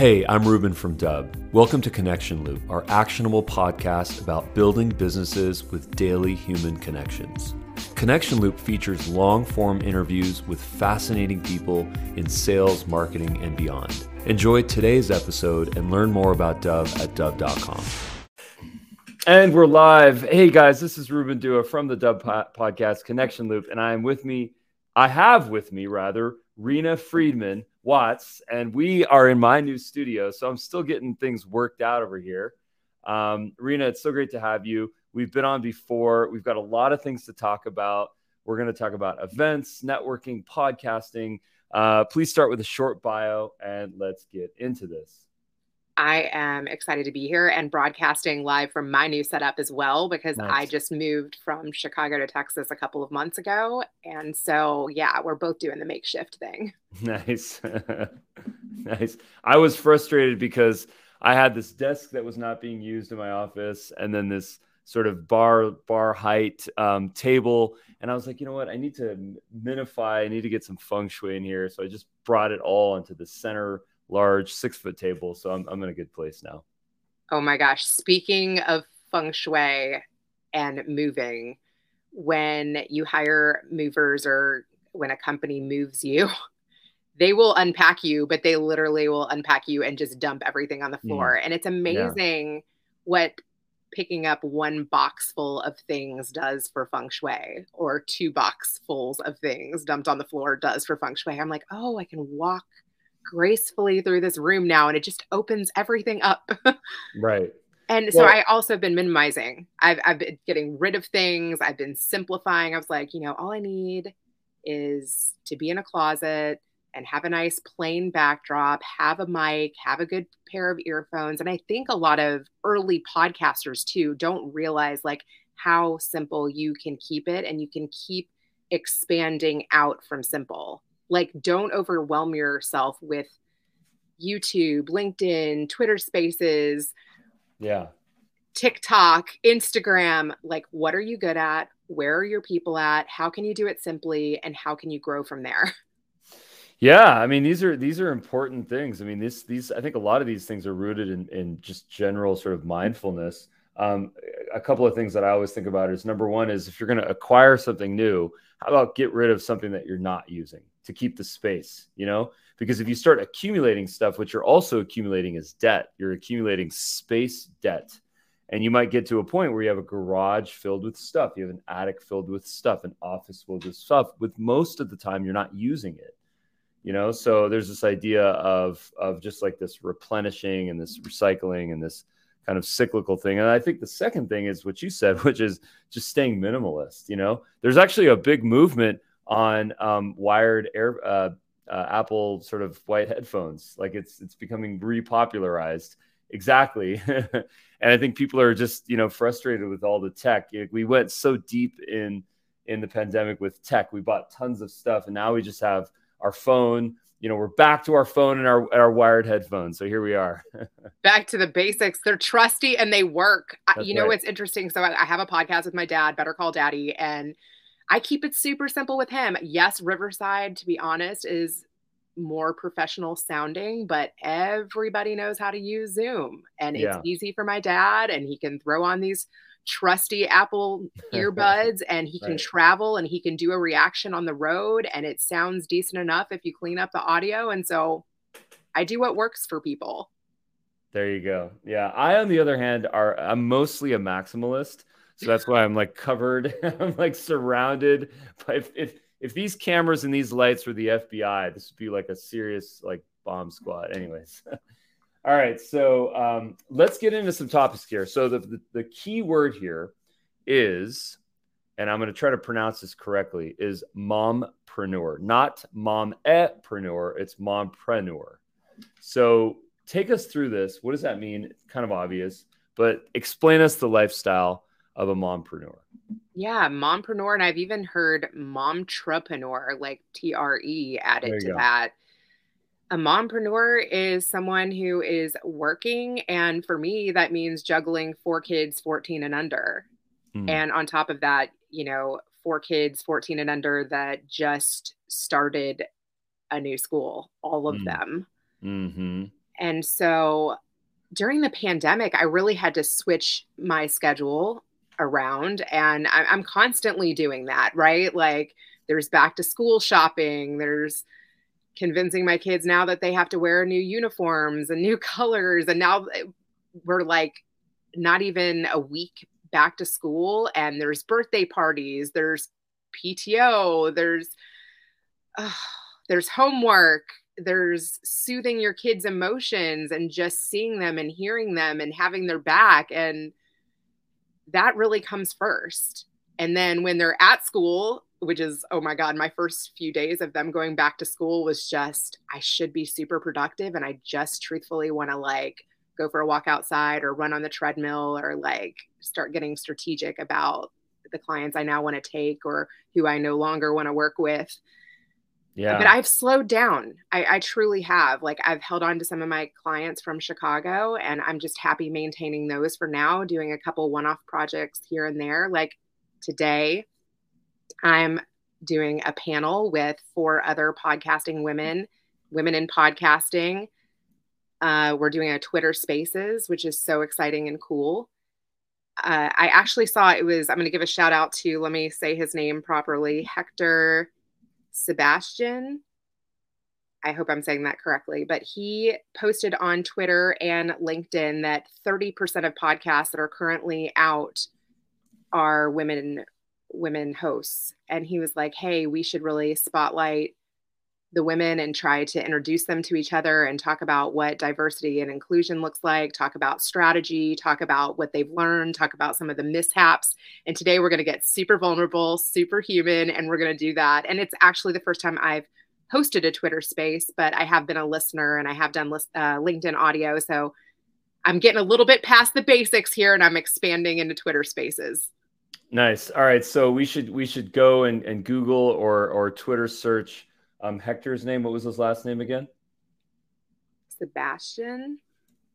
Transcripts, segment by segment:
Hey, I'm Ruben from Dubb. Welcome to Connection Loop, our actionable podcast about building businesses with daily human connections. Connection Loop features long form interviews with fascinating people in sales, marketing, and beyond. Enjoy today's episode and learn more about Dubb at Dubb.com. And we're live. Hey guys, this is Ruben Dua from the Dubb podcast Connection Loop, and I am with me, I have with me rather, Rena Friedman Watts, and we are in my new studio. So I'm still getting things worked out over here. Um, Rena, it's so great to have you. We've been on before. We've got a lot of things to talk about. We're going to talk about events, networking, podcasting. Uh, please start with a short bio and let's get into this. I am excited to be here and broadcasting live from my new setup as well because nice. I just moved from Chicago to Texas a couple of months ago. And so, yeah, we're both doing the makeshift thing. Nice. nice. I was frustrated because I had this desk that was not being used in my office and then this sort of bar bar height um, table and i was like you know what i need to minify i need to get some feng shui in here so i just brought it all into the center large six foot table. So I'm, I'm in a good place now. Oh my gosh. Speaking of feng shui and moving, when you hire movers or when a company moves you, they will unpack you, but they literally will unpack you and just dump everything on the floor. Mm. And it's amazing yeah. what picking up one box full of things does for feng shui or two boxfuls of things dumped on the floor does for feng shui. I'm like, oh, I can walk gracefully through this room now and it just opens everything up. right. And well, so I also have been minimizing. I've, I've been getting rid of things. I've been simplifying. I was like, you know, all I need is to be in a closet and have a nice plain backdrop, have a mic, have a good pair of earphones. And I think a lot of early podcasters too don't realize like how simple you can keep it and you can keep expanding out from simple like don't overwhelm yourself with YouTube, LinkedIn, Twitter Spaces. Yeah. TikTok, Instagram, like what are you good at? Where are your people at? How can you do it simply and how can you grow from there? Yeah, I mean these are these are important things. I mean this these I think a lot of these things are rooted in in just general sort of mindfulness. Um, a couple of things that I always think about is number one is if you're going to acquire something new, how about get rid of something that you're not using to keep the space, you know? Because if you start accumulating stuff, what you're also accumulating is debt. You're accumulating space debt. And you might get to a point where you have a garage filled with stuff, you have an attic filled with stuff, an office filled with stuff. With most of the time, you're not using it. You know, so there's this idea of of just like this replenishing and this recycling and this kind of cyclical thing. And I think the second thing is what you said, which is just staying minimalist. You know, there's actually a big movement on um, wired air, uh, uh, Apple sort of white headphones. Like it's it's becoming repopularized. Exactly. and I think people are just you know frustrated with all the tech. We went so deep in in the pandemic with tech. We bought tons of stuff, and now we just have our phone you know, we're back to our phone and our, our wired headphones. So here we are. back to the basics. They're trusty and they work. That's you know, right. it's interesting. So I, I have a podcast with my dad, Better Call Daddy, and I keep it super simple with him. Yes, Riverside, to be honest, is more professional sounding, but everybody knows how to use Zoom. And it's yeah. easy for my dad, and he can throw on these trusty Apple earbuds and he can right. travel and he can do a reaction on the road and it sounds decent enough if you clean up the audio. And so I do what works for people. There you go. Yeah. I, on the other hand, are I'm mostly a maximalist. So that's why I'm like covered. I'm like surrounded by if, if if these cameras and these lights were the FBI, this would be like a serious like bomb squad. Anyways. All right, so um, let's get into some topics here. So the, the, the key word here is, and I'm going to try to pronounce this correctly, is mompreneur, not mom-epreneur. It's mompreneur. So take us through this. What does that mean? kind of obvious, but explain us the lifestyle of a mompreneur. Yeah, mompreneur, and I've even heard momtrepreneur, like T R E added to go. that a mompreneur is someone who is working and for me that means juggling four kids 14 and under mm. and on top of that you know four kids 14 and under that just started a new school all of mm. them mm-hmm. And so during the pandemic, I really had to switch my schedule around. And I'm constantly doing that, right? Like there's back to school shopping, there's convincing my kids now that they have to wear new uniforms and new colors. And now we're like not even a week back to school, and there's birthday parties, there's PTO, there's uh, there's homework, there's soothing your kids' emotions and just seeing them and hearing them and having their back and that really comes first. And then when they're at school, which is oh my god, my first few days of them going back to school was just I should be super productive and I just truthfully want to like go for a walk outside or run on the treadmill or like start getting strategic about the clients I now want to take or who I no longer want to work with. Yeah. But I've slowed down. I, I, truly have. Like I've held on to some of my clients from Chicago and I'm just happy maintaining those for now, doing a couple one off projects here and there. Like today, I'm doing a panel with four other podcasting women, women in podcasting. Uh, we're doing a Twitter Spaces, which is so exciting and cool. Uh, I actually saw it was, I'm going to give a shout out to, let me say his name properly, Hector Sebastian. I hope I'm saying that correctly, but he posted on Twitter and LinkedIn that 30% of podcasts that are currently out are women women hosts and he was like, "Hey, we should really spotlight the women and try to introduce them to each other and talk about what diversity and inclusion looks like, talk about strategy, talk about what they've learned, talk about some of the mishaps. And today we're going to get super vulnerable, super human, and we're going to do that. And it's actually the first time I've hosted a Twitter space, but I have been a listener and I have done uh, LinkedIn audio. So I'm getting a little bit past the basics here and I'm expanding into Twitter spaces. Nice. All right. So we should we should go and, and Google or or Twitter search um, Hector's name. What was his last name again? Sebastian.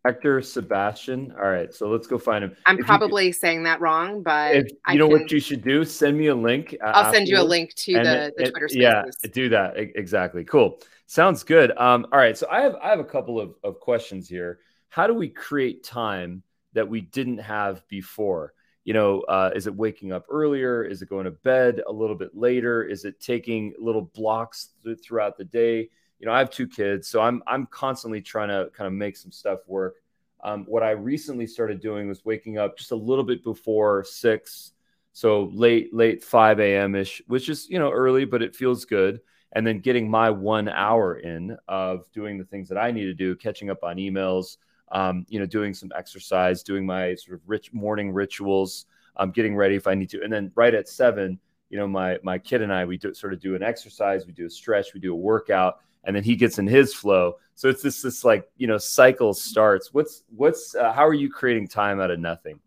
Hector Sebastian. All right, so let's go find him. I'm if probably you, saying that wrong, but if, you I know can, what you should do? Send me a link. Uh, I'll send you a link to the, the Twitter Spaces. Yeah, do that exactly. Cool. Sounds good. Um, all right, so I have I have a couple of, of questions here. How do we create time that we didn't have before? You know, uh, is it waking up earlier? Is it going to bed a little bit later? Is it taking little blocks th- throughout the day? You know, I have two kids, so I'm I'm constantly trying to kind of make some stuff work. Um, what I recently started doing was waking up just a little bit before six, so late late five a.m. ish, which is you know early, but it feels good. And then getting my one hour in of doing the things that I need to do, catching up on emails, um, you know, doing some exercise, doing my sort of rich morning rituals, um, getting ready if I need to. And then right at seven, you know, my my kid and I, we do, sort of do an exercise, we do a stretch, we do a workout, and then he gets in his flow. So it's this this like you know cycle starts. What's what's uh, how are you creating time out of nothing?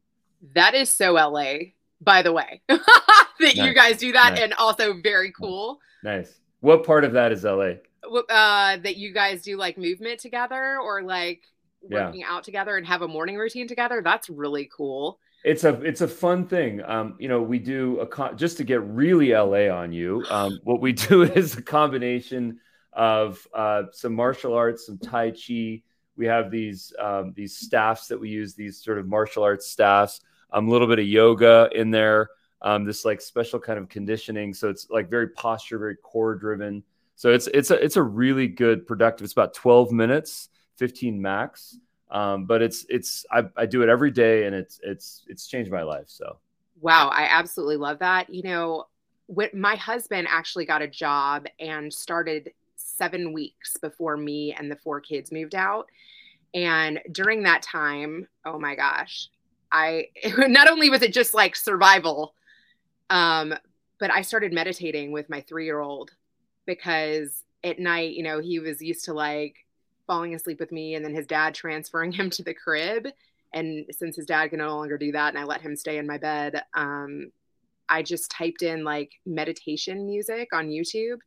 That is so LA, by the way, that nice. you guys do that, nice. and also very cool. Nice. What part of that is LA? Uh, that you guys do like movement together, or like working yeah. out together and have a morning routine together. That's really cool. It's a it's a fun thing. Um, you know, we do a con- just to get really LA on you. Um, what we do is a combination of uh, some martial arts, some Tai Chi. We have these um, these staffs that we use, these sort of martial arts staffs. Um, a little bit of yoga in there. Um, this like special kind of conditioning. So it's like very posture, very core driven. So it's it's a it's a really good productive. It's about twelve minutes 15 max. Um, but it's it's I, I do it every day and it's it's it's changed my life. So wow, I absolutely love that. You know, when my husband actually got a job and started seven weeks before me and the four kids moved out. And during that time, oh my gosh, I not only was it just like survival, um, but I started meditating with my three year old because at night, you know, he was used to like falling asleep with me and then his dad transferring him to the crib. And since his dad can no longer do that and i let him stay in my bed um, i just typed in like meditation music on youtube.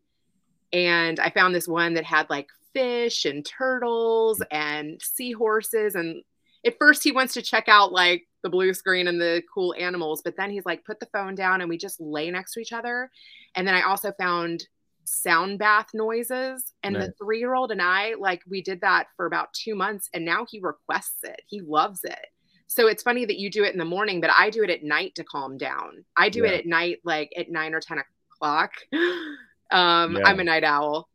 And i found this one that had like fish and turtles and seahorses. And at first he wants to check out like the blue screen and the cool animals but then he's like put the phone down and we just lay next to each other. And then i also found sound bath noises. And nice. the three year old and i like we did that for about two months and now he requests it. He loves it. So it's funny that you do it in the morning but i do it at night to calm down. I do yeah. it at night like at nine or ten o'clock. Um yeah. i'm a night owl.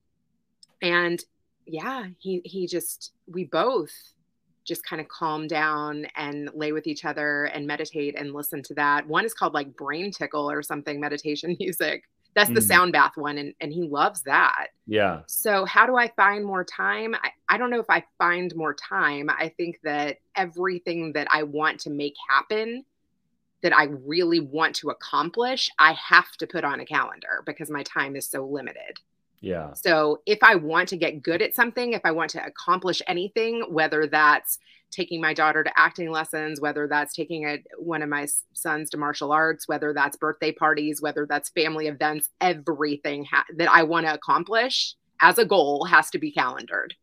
And yeah he he just we both just kind of calm down and lay with each other and meditate and listen to that. One is called like brain tickle or something meditation music that's the mm. sound bath one and, and he loves that. Yeah. So how do i find more time? I, I don't know if i find more time. I think that everything that i want to make happen that i really want to accomplish i have to put on a calendar because my time is so limited. Yeah. So if i want to get good at something if i want to accomplish anything whether that's taking my daughter to acting lessons, whether that's taking a, one of my sons to martial arts, whether that's birthday parties, whether that's family events, everything ha- that I want to accomplish as a goal has to be calendared.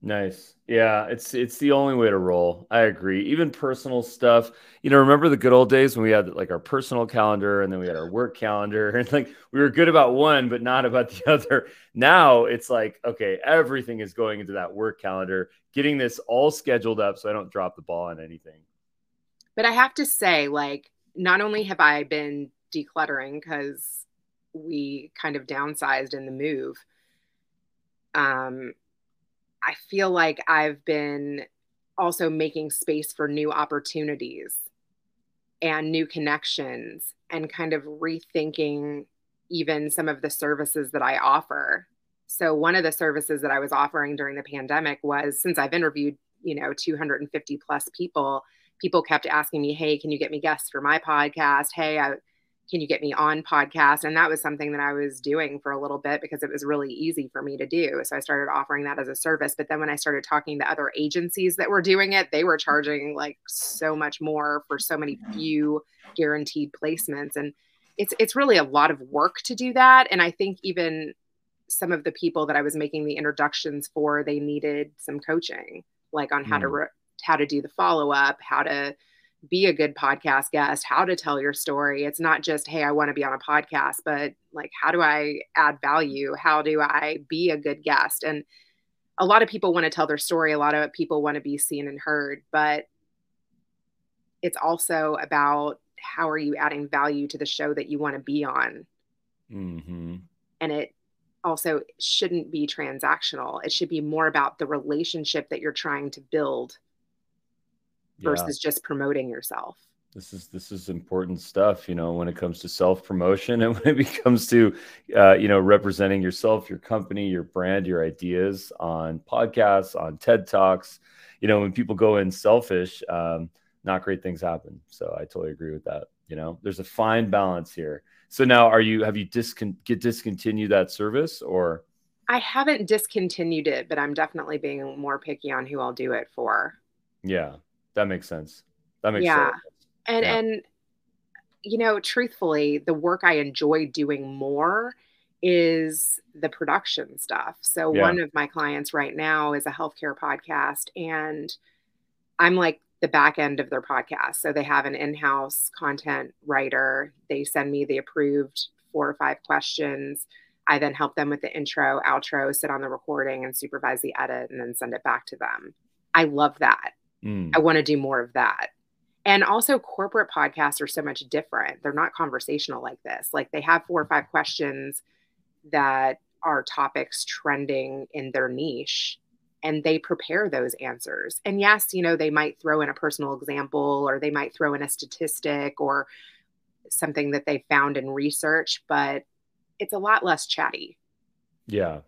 Nice. Yeah, it's it's the only way to roll. I agree. Even personal stuff. You know, remember the good old days when we had like our personal calendar and then we had our work calendar and like we were good about one but not about the other. Now it's like, okay, everything is going into that work calendar, getting this all scheduled up so I don't drop the ball on anything. But I have to say like not only have I been decluttering cuz we kind of downsized in the move. Um I feel like I've been also making space for new opportunities and new connections and kind of rethinking even some of the services that I offer. So one of the services that I was offering during the pandemic was since I've interviewed, you know, 250 plus people, people kept asking me, "Hey, can you get me guests for my podcast? Hey, I can you get me on podcast? And that was something that i was doing for a little bit because it was really easy for me to do. So i started offering that as a service. But then when i started talking to other agencies that were doing it they were charging like so much more for so many few guaranteed placements. And it's it's really a lot of work to do that. And i think even some of the people that i was making the introductions for they needed some coaching like on how mm. to re- how to do the follow up how to be a good podcast guest, how to tell your story. It's not just, hey, I want to be on a podcast, but like, how do I add value? How do I be a good guest? And a lot of people want to tell their story. A lot of people want to be seen and heard, but it's also about how are you adding value to the show that you want to be on? Mm-hmm. And it also shouldn't be transactional. It should be more about the relationship that you're trying to build versus yeah. just promoting yourself. This is this is important stuff you know when it comes to self promotion and when it comes to uh, you know representing yourself your company your brand your ideas on podcasts on ted talks. You know when people go in selfish um, not great things happen. So i totally agree with that you know. There's a fine balance here. So now are you have you discon- get discontinued that service or? I haven't discontinued it but i'm definitely being more picky on who i'll do it for. Yeah that makes sense. That makes yeah. sense. And yeah. and you know, truthfully, the work I enjoy doing more is the production stuff. So yeah. one of my clients right now is a healthcare podcast and I'm like the back end of their podcast. So they have an in-house content writer. They send me the approved four or five questions. I then help them with the intro, outro, sit on the recording and supervise the edit and then send it back to them. I love that. Mm. I want to do more of that. And also, corporate podcasts are so much different. They're not conversational like this. Like they have four or five questions that are topics trending in their niche and they prepare those answers. And yes, you know, they might throw in a personal example or they might throw in a statistic or something that they found in research, but it's a lot less chatty. Yeah.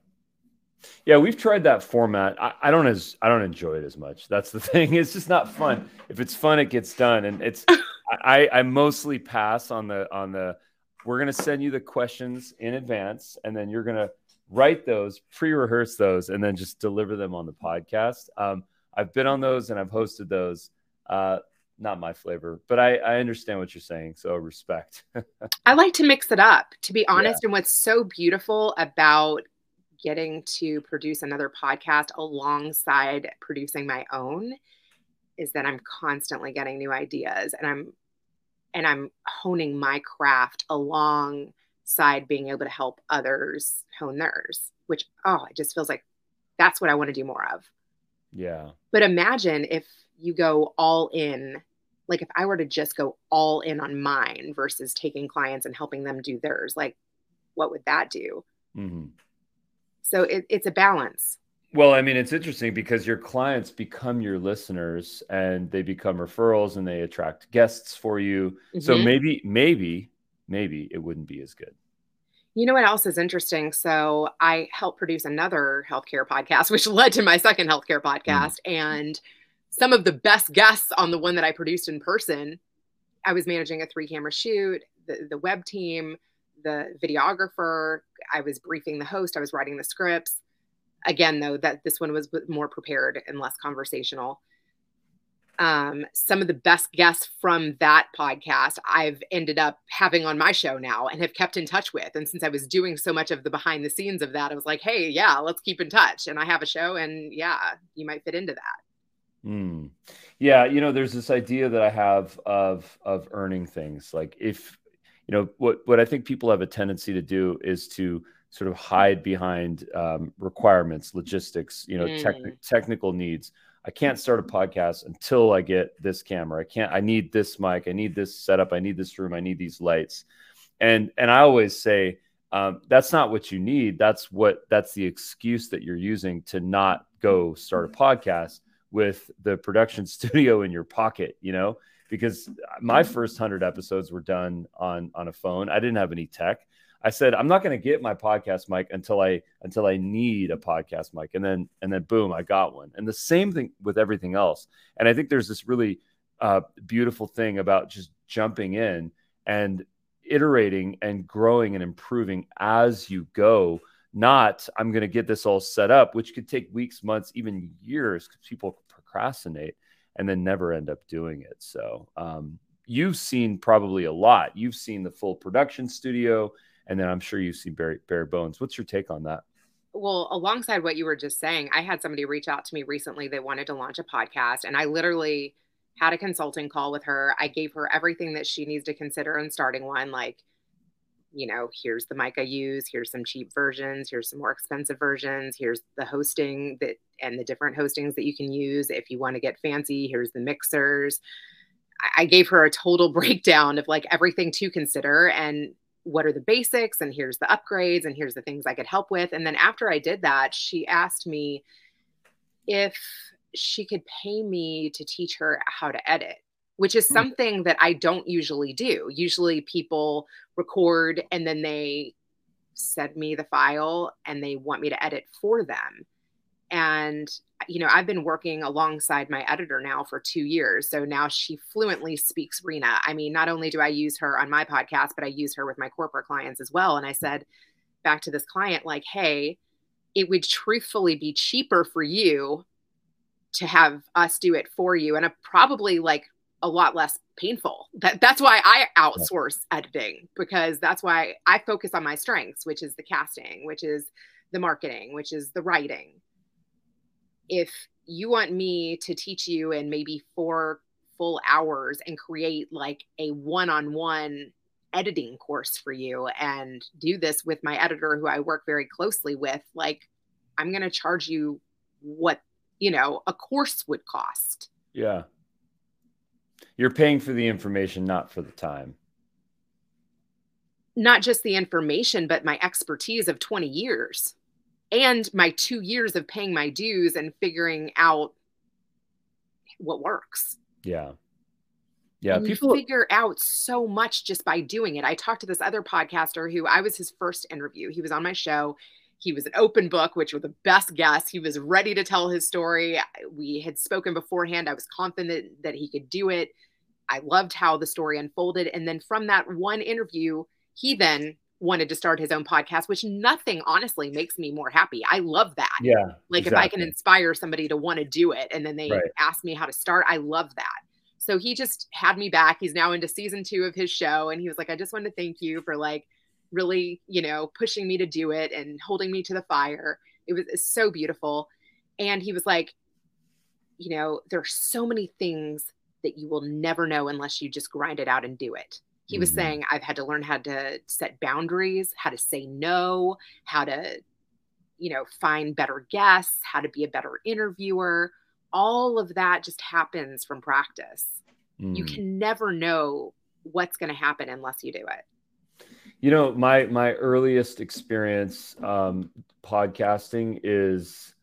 Yeah, we've tried that format. I, I, don't as I don't enjoy it as much. That's the thing. It's just not fun. If it's fun, it gets done. And it's I, I mostly pass on the on the we're gonna send you the questions in advance and then you're gonna write those, pre-rehearse those, and then just deliver them on the podcast. Um, I've been on those and I've hosted those. Uh, not my flavor, but I, I understand what you're saying. So respect. I like to mix it up, to be honest. Yeah. And what's so beautiful about getting to produce another podcast alongside producing my own is that I'm constantly getting new ideas and I'm and I'm honing my craft alongside being able to help others hone theirs, which, oh, it just feels like that's what I want to do more of. Yeah. But imagine if you go all in, like if I were to just go all in on mine versus taking clients and helping them do theirs, like what would that do? Mm-hmm. So it, it's a balance. Well, I mean, it's interesting because your clients become your listeners and they become referrals and they attract guests for you. Mm-hmm. So maybe, maybe, maybe it wouldn't be as good. You know what else is interesting? So I helped produce another healthcare podcast, which led to my second healthcare mm. podcast. Mm. And some of the best guests on the one that I produced in person, I was managing a three camera shoot, the, the web team, the videographer, I was briefing the host, I was writing the scripts. Again, though, that this one was more prepared and less conversational um, some of the best guests from that podcast I've ended up having on my show now and have kept in touch with. And since I was doing so much of the behind the scenes of that, I was like, hey, yeah, let's keep in touch. And I have a show, and yeah, you might fit into that. Mm. Yeah, you know, there's this idea that I have of of earning things. Like if you know what what I think people have a tendency to do is to sort of hide behind um, requirements, logistics, you know, mm. te- technical needs I can't start a podcast until I get this camera. I can't, I need this mic. I need this setup. I need this room. I need these lights. And, and I always say, um, that's not what you need. That's what, that's the excuse that you're using to not go start a podcast with the production studio in your pocket, you know, because my first hundred episodes were done on, on a phone. I didn't have any tech. I said I'm not going to get my podcast mic until I until I need a podcast mic, and then and then boom, I got one. And the same thing with everything else. And I think there's this really uh, beautiful thing about just jumping in and iterating and growing and improving as you go. Not I'm going to get this all set up, which could take weeks, months, even years, because people procrastinate and then never end up doing it. So um, you've seen probably a lot. You've seen the full production studio and then I'm sure you see bare, bare bones. What's your take on that? Well, alongside what you were just saying, I had somebody reach out to me recently. They wanted to launch a podcast, and I literally had a consulting call with her. I gave her everything that she needs to consider in starting one, like, you know, here's the mic I use, here's some cheap versions, here's some more expensive versions, here's the hosting that and the different hostings that you can use. If you want to get fancy, here's the mixers. I gave her a total breakdown of like everything to consider. And what are the basics and here's the upgrades and here's the things I could help with. And then after I did that, she asked me if she could pay me to teach her how to edit, which is hmm. something that I don't usually do. Usually people record and then they send me the file and they want me to edit for them. And, you know, I've been working alongside my editor now for two years. So now she fluently speaks Rena. I mean, not only do I use her on my podcast, but I use her with my corporate clients as well. And I said back to this client, like, hey, it would truthfully be cheaper for you to have us do it for you and a, probably like a lot less painful. That, that's why I outsource editing because that's why I focus on my strengths, which is the casting, which is the marketing, which is the writing. If you want me to teach you in maybe four full hours and create like a one-on-one editing course for you and do this with my editor who I work very closely with like I'm going to charge you what you know a course would cost. Yeah you're paying for the information not for the time not just the information but my expertise of 20 years and my two years of paying my dues and figuring out what works. Yeah. Yeah. And people figure out so much just by doing it. I talked to this other podcaster who I was his first interview. He was on my show. He was an open book, which was the best guess. He was ready to tell his story. We had spoken beforehand. I was confident that he could do it. I loved how the story unfolded. And then from that one interview, he then wanted to start his own podcast, which nothing honestly makes me more happy. I love that. Yeah. Like exactly. if I can inspire somebody to want to do it and then they right. ask me how to start, I love that. So he just had me back. He's now into season two of his show. And he was like, I just want to thank you for like really, you know, pushing me to do it and holding me to the fire. It was so beautiful. And he was like, you know, there are so many things that you will never know unless you just grind it out and do it He was mm-hmm. saying, I've had to learn how to set boundaries, how to say no, how to, you know, find better guests, how to be a better interviewer. All of that just happens from practice. Mm. You can never know what's going to happen unless you do it. You know, my my earliest experience um, podcasting is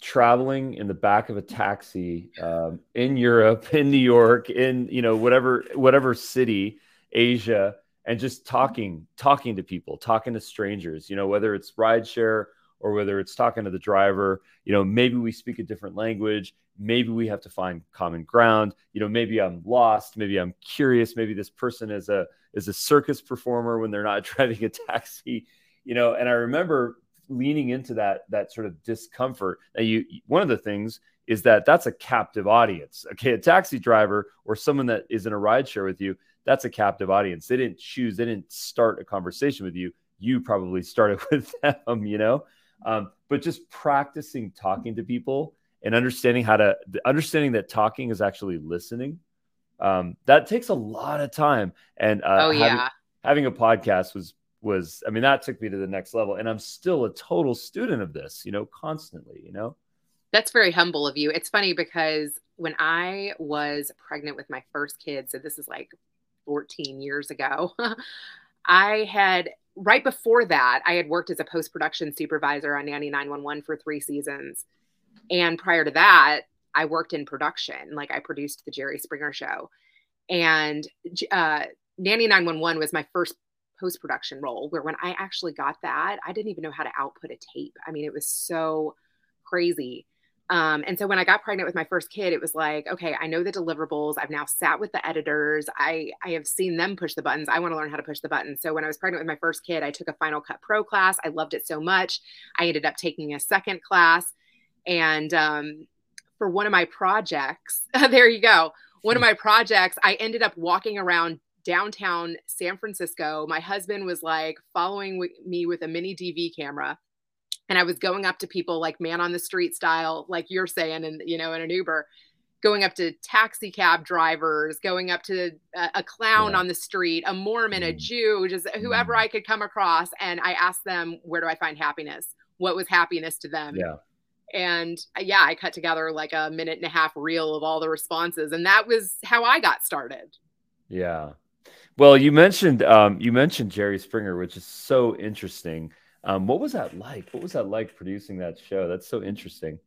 traveling in the back of a taxi um, in Europe, in New York, in you know whatever whatever city, Asia, and just talking talking to people, talking to strangers. You know whether it's rideshare or whether it's talking to the driver. You know maybe we speak a different language. Maybe we have to find common ground. You know maybe I'm lost. Maybe I'm curious. Maybe this person is a is a circus performer when they're not driving a taxi. You know, and I remember leaning into that that sort of discomfort. Now, you one of the things is that that's a captive audience. Okay, a taxi driver or someone that is in a ride share with you, that's a captive audience. They didn't choose, they didn't start a conversation with you. You probably started with them, you know. Um, but just practicing talking to people and understanding how to understanding that talking is actually listening. Um, that takes a lot of time. And uh, oh yeah, having, having a podcast was was i mean that took me to the next level and i'm still a total student of this you know constantly you know that's very humble of you it's funny because when i was pregnant with my first kid so this is like 14 years ago i had right before that i had worked as a post-production supervisor on nanny 911 for three seasons and prior to that i worked in production like i produced the jerry springer show and uh, nanny 911 was my first post production role where when I actually got that, I didn't even know how to output a tape. I mean, it was so crazy. Um, and so when I got pregnant with my first kid, it was like, okay, I know the deliverables. I've now sat with the editors. I I have seen them push the buttons. I want to learn how to push the buttons. So when I was pregnant with my first kid, I took a Final Cut Pro class. I loved it so much. I ended up taking a second class, and um, for one of my projects, there you go. One of my projects, I ended up walking around downtown San Francisco. My husband was like following me with a mini DV camera. And I was going up to people like man on the street style, like you're saying, and you know, in an Uber, going up to taxi cab drivers, going up to a, a clown yeah. on the street, a Mormon, mm. a Jew, just whoever mm. I could come across. And I asked them, where do I find happiness? What was happiness to them? Yeah. And uh, yeah, I cut together like a minute and a half reel of all the responses. And that was how I got started. Yeah. Well, you mentioned um, you mentioned Jerry Springer, which is so interesting. Um, what was that like? What was that like producing that show? That's so interesting.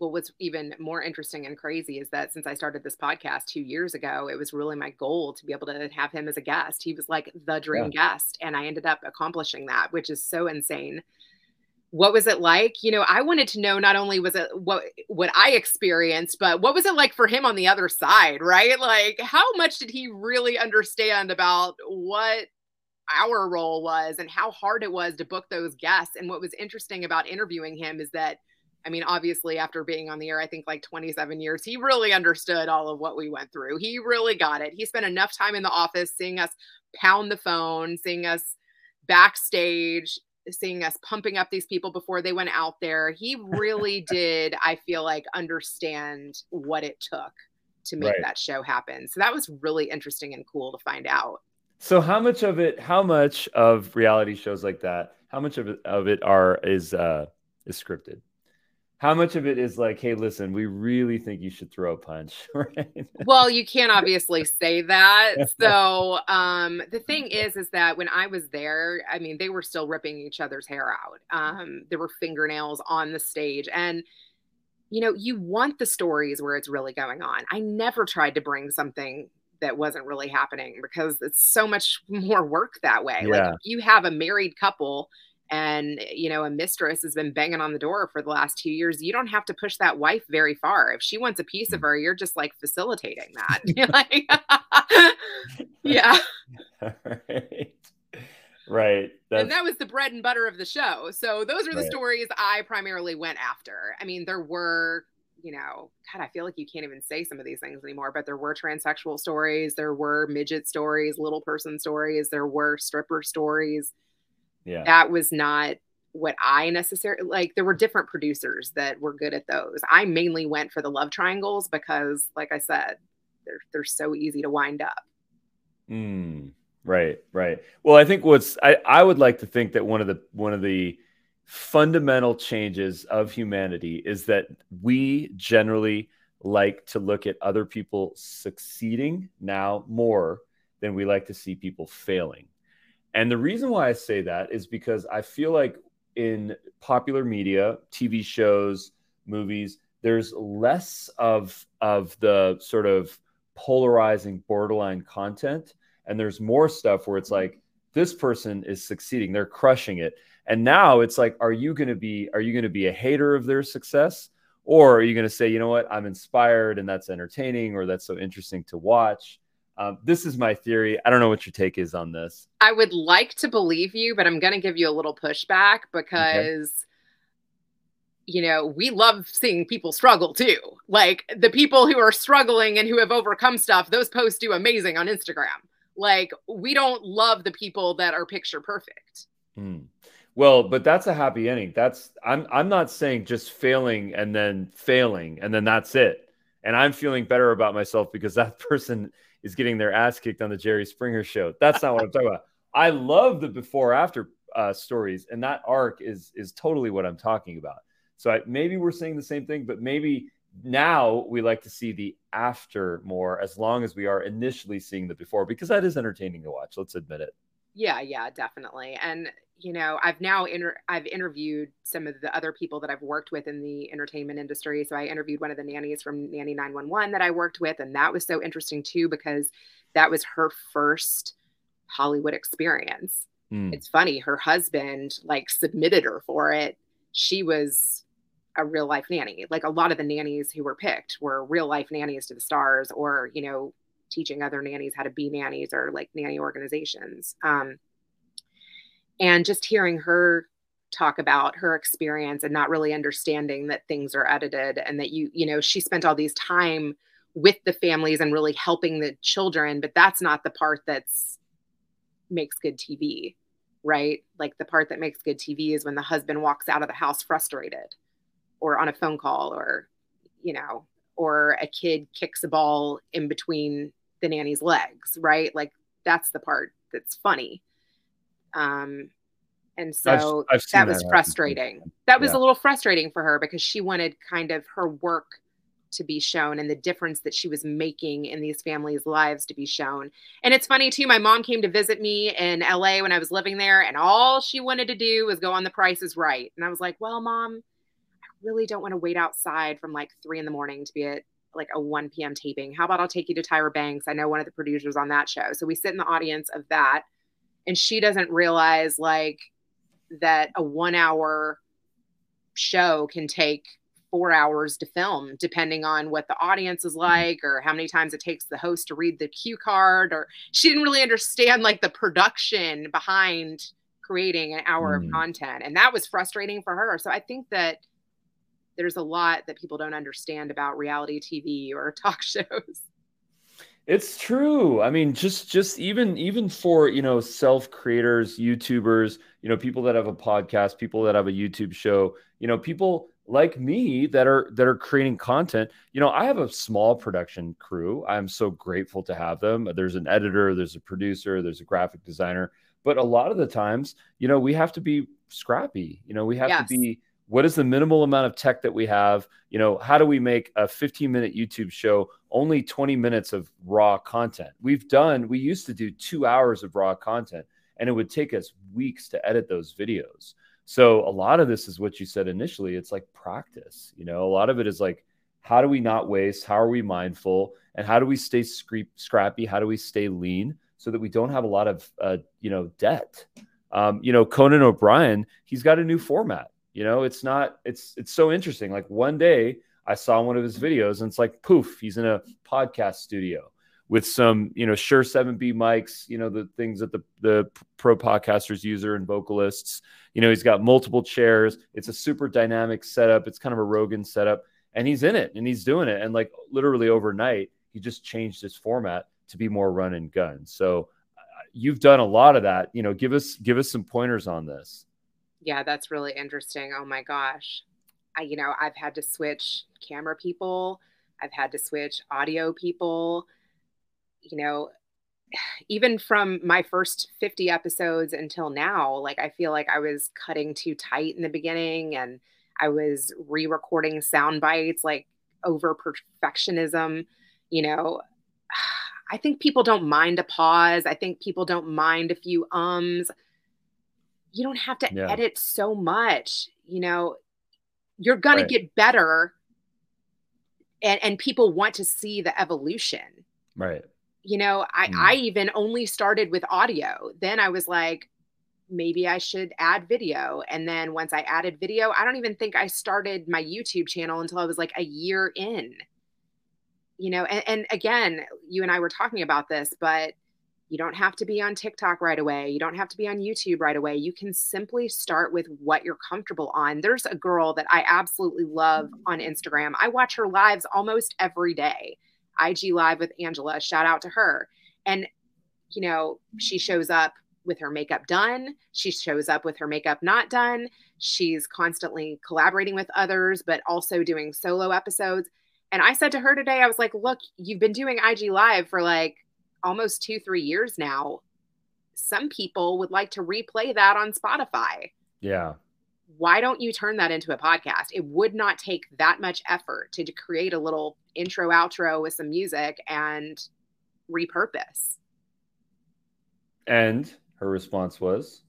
Well, what's even more interesting and crazy is that since I started this podcast two years ago, it was really my goal to be able to have him as a guest. He was like the dream yeah. guest, and I ended up accomplishing that, which is so insane what was it like you know i wanted to know not only was it what what i experienced but what was it like for him on the other side right like how much did he really understand about what our role was and how hard it was to book those guests and what was interesting about interviewing him is that i mean obviously after being on the air i think like 27 years he really understood all of what we went through he really got it he spent enough time in the office seeing us pound the phone seeing us backstage seeing us pumping up these people before they went out there. He really did, I feel like, understand what it took to make right. that show happen. So that was really interesting and cool to find out. So how much of it, how much of reality shows like that, how much of it of it are is uh is scripted? how much of it is like, hey, listen, we really think you should throw a punch, right? well, you can't obviously say that. So um, the thing is, is that when I was there, I mean, they were still ripping each other's hair out. Um, there were fingernails on the stage, and you know, you want the stories where it's really going on. I never tried to bring something that wasn't really happening because it's so much more work that way. Yeah. Like you have a married couple and you know a mistress has been banging on the door for the last two years you don't have to push that wife very far if she wants a piece of mm. her you're just like facilitating that like, yeah right right That's... and that was the bread and butter of the show so those are the right. stories i primarily went after i mean there were you know, God, I feel like you can't even say some of these things anymore, but there were transsexual stories, there were midget stories, little person stories, there were stripper stories yeah that was not what I necessarily like. There were different producers that were good at those. I mainly went for the love triangles because, like I said, they're they're so easy to wind up. Mm, Right, right. Well, I think what's I, I would like to think that one of the one of the fundamental changes of humanity is that we generally like to look at other people succeeding now more than we like to see people failing. And the reason why I say that is because I feel like in popular media, TV shows, movies, there's less of of the sort of polarizing borderline content and there's more stuff where it's mm-hmm. like this person is succeeding, they're crushing it. And now it's like are you going to be are you going to be a hater of their success or are you going to say, you know what, I'm inspired and that's entertaining or that's so interesting to watch? Um, this is my theory. I don't know what your take is on this. I would like to believe you, but I'm going to give you a little pushback because, okay. you know, we love seeing people struggle too. Like the people who are struggling and who have overcome stuff, those posts do amazing on Instagram. Like we don't love the people that are picture perfect. Hmm. Well, but that's a happy ending. That's I'm I'm not saying just failing and then failing and then that's it. And I'm feeling better about myself because that person is getting their ass kicked on the Jerry Springer show. That's not what I'm talking about. I love the before after uh, stories, and that arc is is totally what I'm talking about. So I, maybe we're saying the same thing, but maybe now we like to see the after more, as long as we are initially seeing the before, because that is entertaining to watch. Let's admit it. Yeah, yeah, definitely. And you know, I've now inter- I've interviewed some of the other people that I've worked with in the entertainment industry. So I interviewed one of the nannies from Nanny 911 that I worked with, and that was so interesting too because that was her first Hollywood experience. Mm. It's funny, her husband like submitted her for it. She was a real life nanny. Like a lot of the nannies who were picked were real life nannies to the stars, or you know, teaching other nannies how to be nannies or like nanny organizations. Um, and just hearing her talk about her experience and not really understanding that things are edited and that you you know she spent all these time with the families and really helping the children but that's not the part that's makes good tv right? Like the part that makes good tv is when the husband walks out of the house frustrated or on a phone call or you know or a kid kicks a ball in between the nanny's legs right? Like that's the part that's funny um, and so I've, I've that was that frustrating. That was yeah. a little frustrating for her because she wanted kind of her work to be shown and the difference that she was making in these families' lives to be shown. And it's funny too, my mom came to visit me in LA when I was living there, and all she wanted to do was go on the Price is Right. And I was like, well, mom, I really don't want to wait outside from like three in the morning to be at like a 1 p.m. taping. How about I'll take you to Tyra Banks? I know one of the producers on that show. So we sit in the audience of that and she doesn't realize like that a one hour show can take four hours to film depending on what the audience is mm-hmm. like or how many times it takes the host to read the cue card or she didn't really understand like the production behind creating an hour mm. of content and that was frustrating for her so i think that there's a lot that people don't understand about reality tv or talk shows it's true. I mean, just just even even for you know self creators, YouTubers, you know, people that have a podcast, people that have a YouTube show, you know, people like me that are that are creating content. You know, I have a small production crew. I'm so grateful to have them. There's an editor, there's a producer, there's a graphic designer, but a lot of the times, you know, we have to be scrappy. You know, we have yes. to be what is the minimal amount of tech that we have? You know how do we make a 15 minute youtube show only 20 minutes of raw content? We've done we used to do two hours of raw content and it would take us weeks to edit those videos. So a lot of this is what you said initially. It's like practice you know? A lot of it is like how do we not waste? How are we mindful? And how do we stay scrappy? How do we stay lean so that we don't have a lot of uh, you know debt? Um, you know conan o'brien he's got a new format you know, it's not, it's, it's so interesting. Like one day I saw one of his videos and it's like, poof, he's in a podcast studio with some, you know, Shure 7B mics, you know, the things that the, the pro podcasters use and vocalists. You know, he's got multiple chairs. It's a super dynamic setup. It's kind of a Rogan setup. And he's in it and he's doing it. And like literally overnight, he just changed his format to be more run and gun. So uh, you've done a lot of that. You know, give us give us some pointers on this. Yeah, that's really interesting. Oh my gosh. I, you know, I've had to switch camera people, I've had to switch audio people. You know, even from my first 50 episodes until now, like I feel like I was cutting too tight in the beginning and I was re recording sound bites, like over perfectionism. You know, I think people don't mind a pause. I think people don't mind a few ums. You don't have to yeah. edit so much. You know, you're going right. to get better and, and people want to see the evolution. Right you know i mm. i even only started with audio then i was like maybe i should add video and then once i added video i don't even think i started my youtube channel until i was like a year in you know and, and again you and i were talking about this but you don't have to be on TikTok right away. You don't have to be on YouTube right away. You can simply start with what you're comfortable on. There's a girl that I absolutely love mm-hmm. on Instagram. I watch her lives almost every day. IG Live with Angela. Shout out to her. And, you know, she mm-hmm. shows up with her makeup done. She shows up with her makeup not done. She's constantly collaborating with others, but also doing solo episodes. And I said to her today, I was like, look, you've been doing IG Live for like almost two, three years now. Some people would like to replay that on Spotify. Yeah why don't you turn that into a podcast? It would not take that much effort to, create a little intro, outro with some music and repurpose. And her response was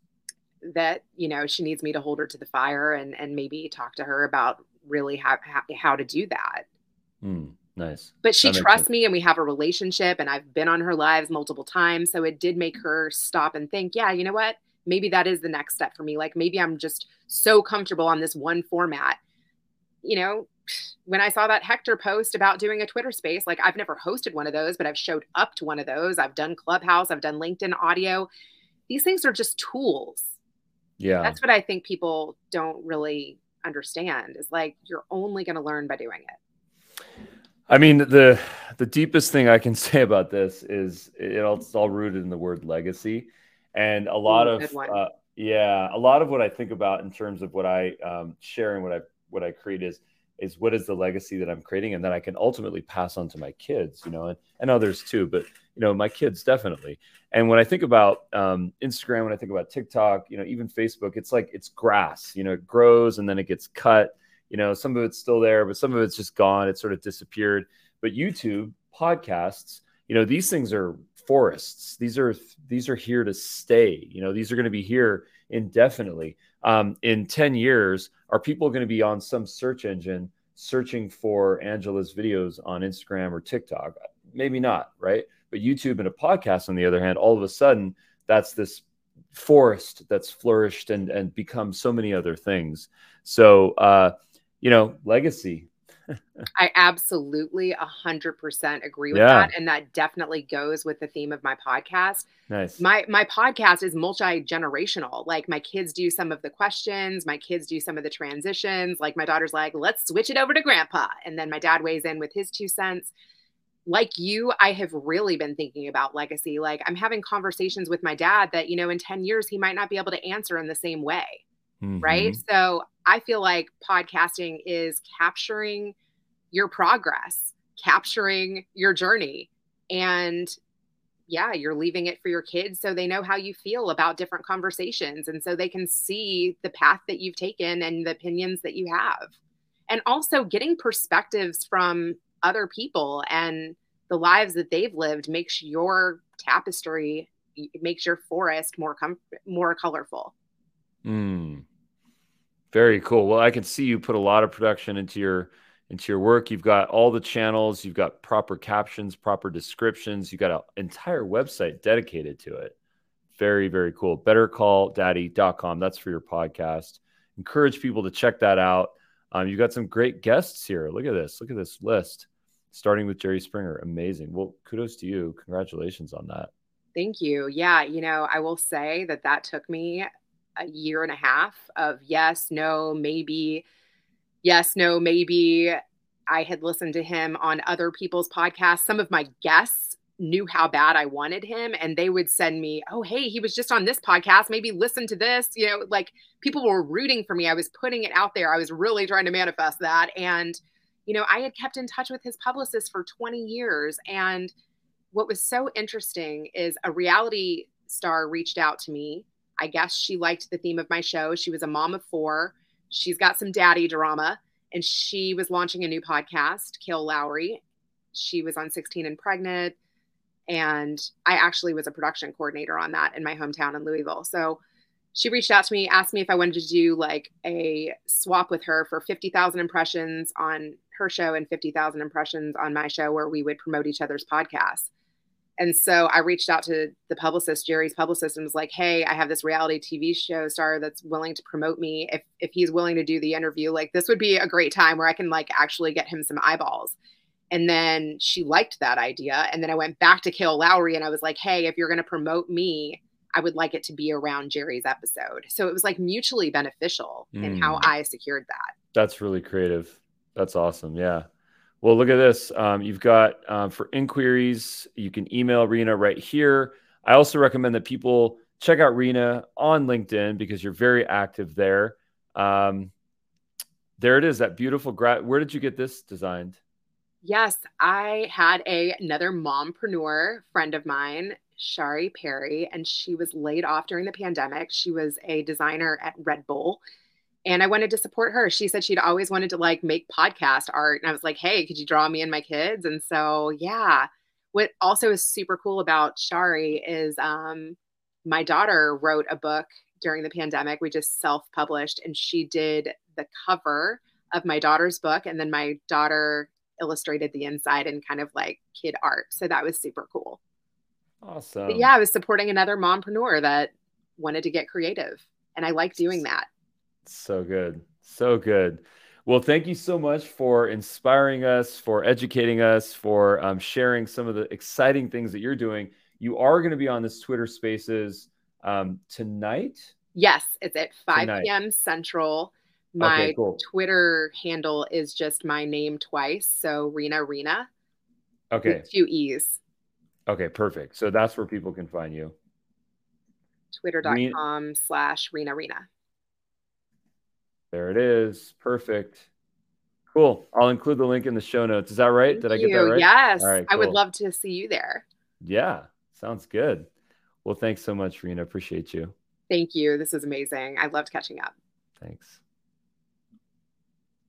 that, you know, she needs me to hold her to the fire and, and maybe talk to her about really how, how, how to do that. Mm, nice. But she trusts me and we have a relationship and I've been on her lives multiple times. So it did make her stop and think, yeah, you know what? maybe that is the next step for me. Like maybe I'm just so comfortable on this one format. You know, when I saw that Hector post about doing a Twitter space, like I've never hosted one of those, but I've showed up to one of those. I've done Clubhouse, I've done LinkedIn audio. These things are just tools. Yeah. That's what I think people don't really understand is like you're only going to learn by doing it. I mean, the the deepest thing I can say about this is it all, it's all rooted in the word legacy. And a lot Ooh, of uh, yeah a lot of what i think about in terms of what i um, share and what i what i create is is what is the legacy that i'm creating and that i can ultimately pass on to my kids you know and, and others too but you know my kids definitely. And when i think about um, instagram when i think about tiktok you know even facebook it's like it's grass you know it grows and then it gets cut you know some of it's still there but some of it's just gone it sort of disappeared but youtube podcasts you know these things are forests. These are these are here to stay. You know, these are going to be here indefinitely. Um, in 10 years, are people going to be on some search engine searching for Angela's videos on Instagram or TikTok? Maybe not, right? But YouTube and a podcast, on the other hand, all of a sudden, that's this forest that's flourished and and become so many other things. So, uh, you know, legacy I absolutely a hundred percent agree with yeah. that. And that definitely goes with the theme of my podcast. Nice. My my podcast is multi-generational. Like my kids do some of the questions, my kids do some of the transitions. Like my daughter's like, let's switch it over to grandpa. And then my dad weighs in with his two cents. Like you, I have really been thinking about legacy. Like I'm having conversations with my dad that, you know, in 10 years, he might not be able to answer in the same way. Mm-hmm. Right. So I feel like podcasting is capturing your progress, capturing your journey. And yeah, you're leaving it for your kids so they know how you feel about different conversations. And so they can see the path that you've taken and the opinions that you have. And also getting perspectives from other people and the lives that they've lived makes your tapestry, it makes your forest more com- more colorful. Mm. Very cool. Well, I can see you put a lot of production into your into your work. You've got all the channels, you've got proper captions, proper descriptions, you've got an entire website dedicated to it. Very, very cool. Bettercalldaddy.com. That's for your podcast. Encourage people to check that out. Um, you've got some great guests here. Look at this. Look at this list. Starting with Jerry Springer. Amazing. Well, kudos to you. Congratulations on that. Thank you. Yeah, you know, I will say that that took me a year and a half of yes, no, maybe, yes, no, maybe. I had listened to him on other people's podcasts. Some of my guests knew how bad I wanted him, and they would send me, Oh, hey, he was just on this podcast. Maybe listen to this. You know, like people were rooting for me. I was putting it out there. I was really trying to manifest that. And, you know, I had kept in touch with his publicist for 20 years. And what was so interesting is a reality star reached out to me. I guess she liked the theme of my show. She was a mom of four. She's got some daddy drama, and she was launching a new podcast, Kail Lowry. She was on 16 and Pregnant. And I actually was a production coordinator on that in my hometown in Louisville. So she reached out to me, asked me if I wanted to do like a swap with her for 50,000 impressions on her show and 50,000 impressions on my show where we would promote each other's podcasts. And so I reached out to the publicist, Jerry's publicist, and was like, "Hey, I have this reality TV show star that's willing to promote me. If if he's willing to do the interview, like this would be a great time where I can like actually get him some eyeballs." And then she liked that idea. And then I went back to Kail Lowry and I was like, hey, if you're going to promote me, I would like it to be around Jerry's episode. So it was like mutually beneficial mm. in how hmm. I secured that. That's really creative. That's awesome. Yeah. Well, look at this. Um, you've got um, for inquiries, you can email Rena right here. I also recommend that people check out Rena on LinkedIn because you're very active there. Um, there it is. That beautiful. Gra- Where did you get this designed? Yes, I had a, another mompreneur friend of mine, Shari Perry, and she was laid off during the pandemic. She was a designer at Red Bull. And I wanted to support her. She said she'd always wanted to like make podcast art. And I was like, hey, could you draw me and my kids? And so, yeah. What also is super cool about Shari is um, my daughter wrote a book during the pandemic. We just self published, and she did the cover of my daughter's book. And then my daughter illustrated the inside and kind of like kid art. So that was super cool. Awesome. But yeah, I was supporting another mompreneur that wanted to get creative. And I like doing that. So good. So good. Well, thank you so much for inspiring us, for educating us, for um, sharing some of the exciting things that you're doing. You are going to be on this Twitter Spaces um, tonight. Yes, it's at 5 tonight. p.m. Central. My okay, cool. Twitter handle is just my name twice. So Rena Rena. Okay. two E's. Okay, perfect. So that's where people can find you. Twitter.com slash Rena Rena. There it is. Perfect. Cool. I'll include the link in the show notes. Is that right? Thank Did I get that right? Yes. All right, cool. I would love to see you there. Yeah. Sounds good. Well, thanks so much, Rena. Appreciate you. Thank you. This is amazing. I loved catching up. Thanks.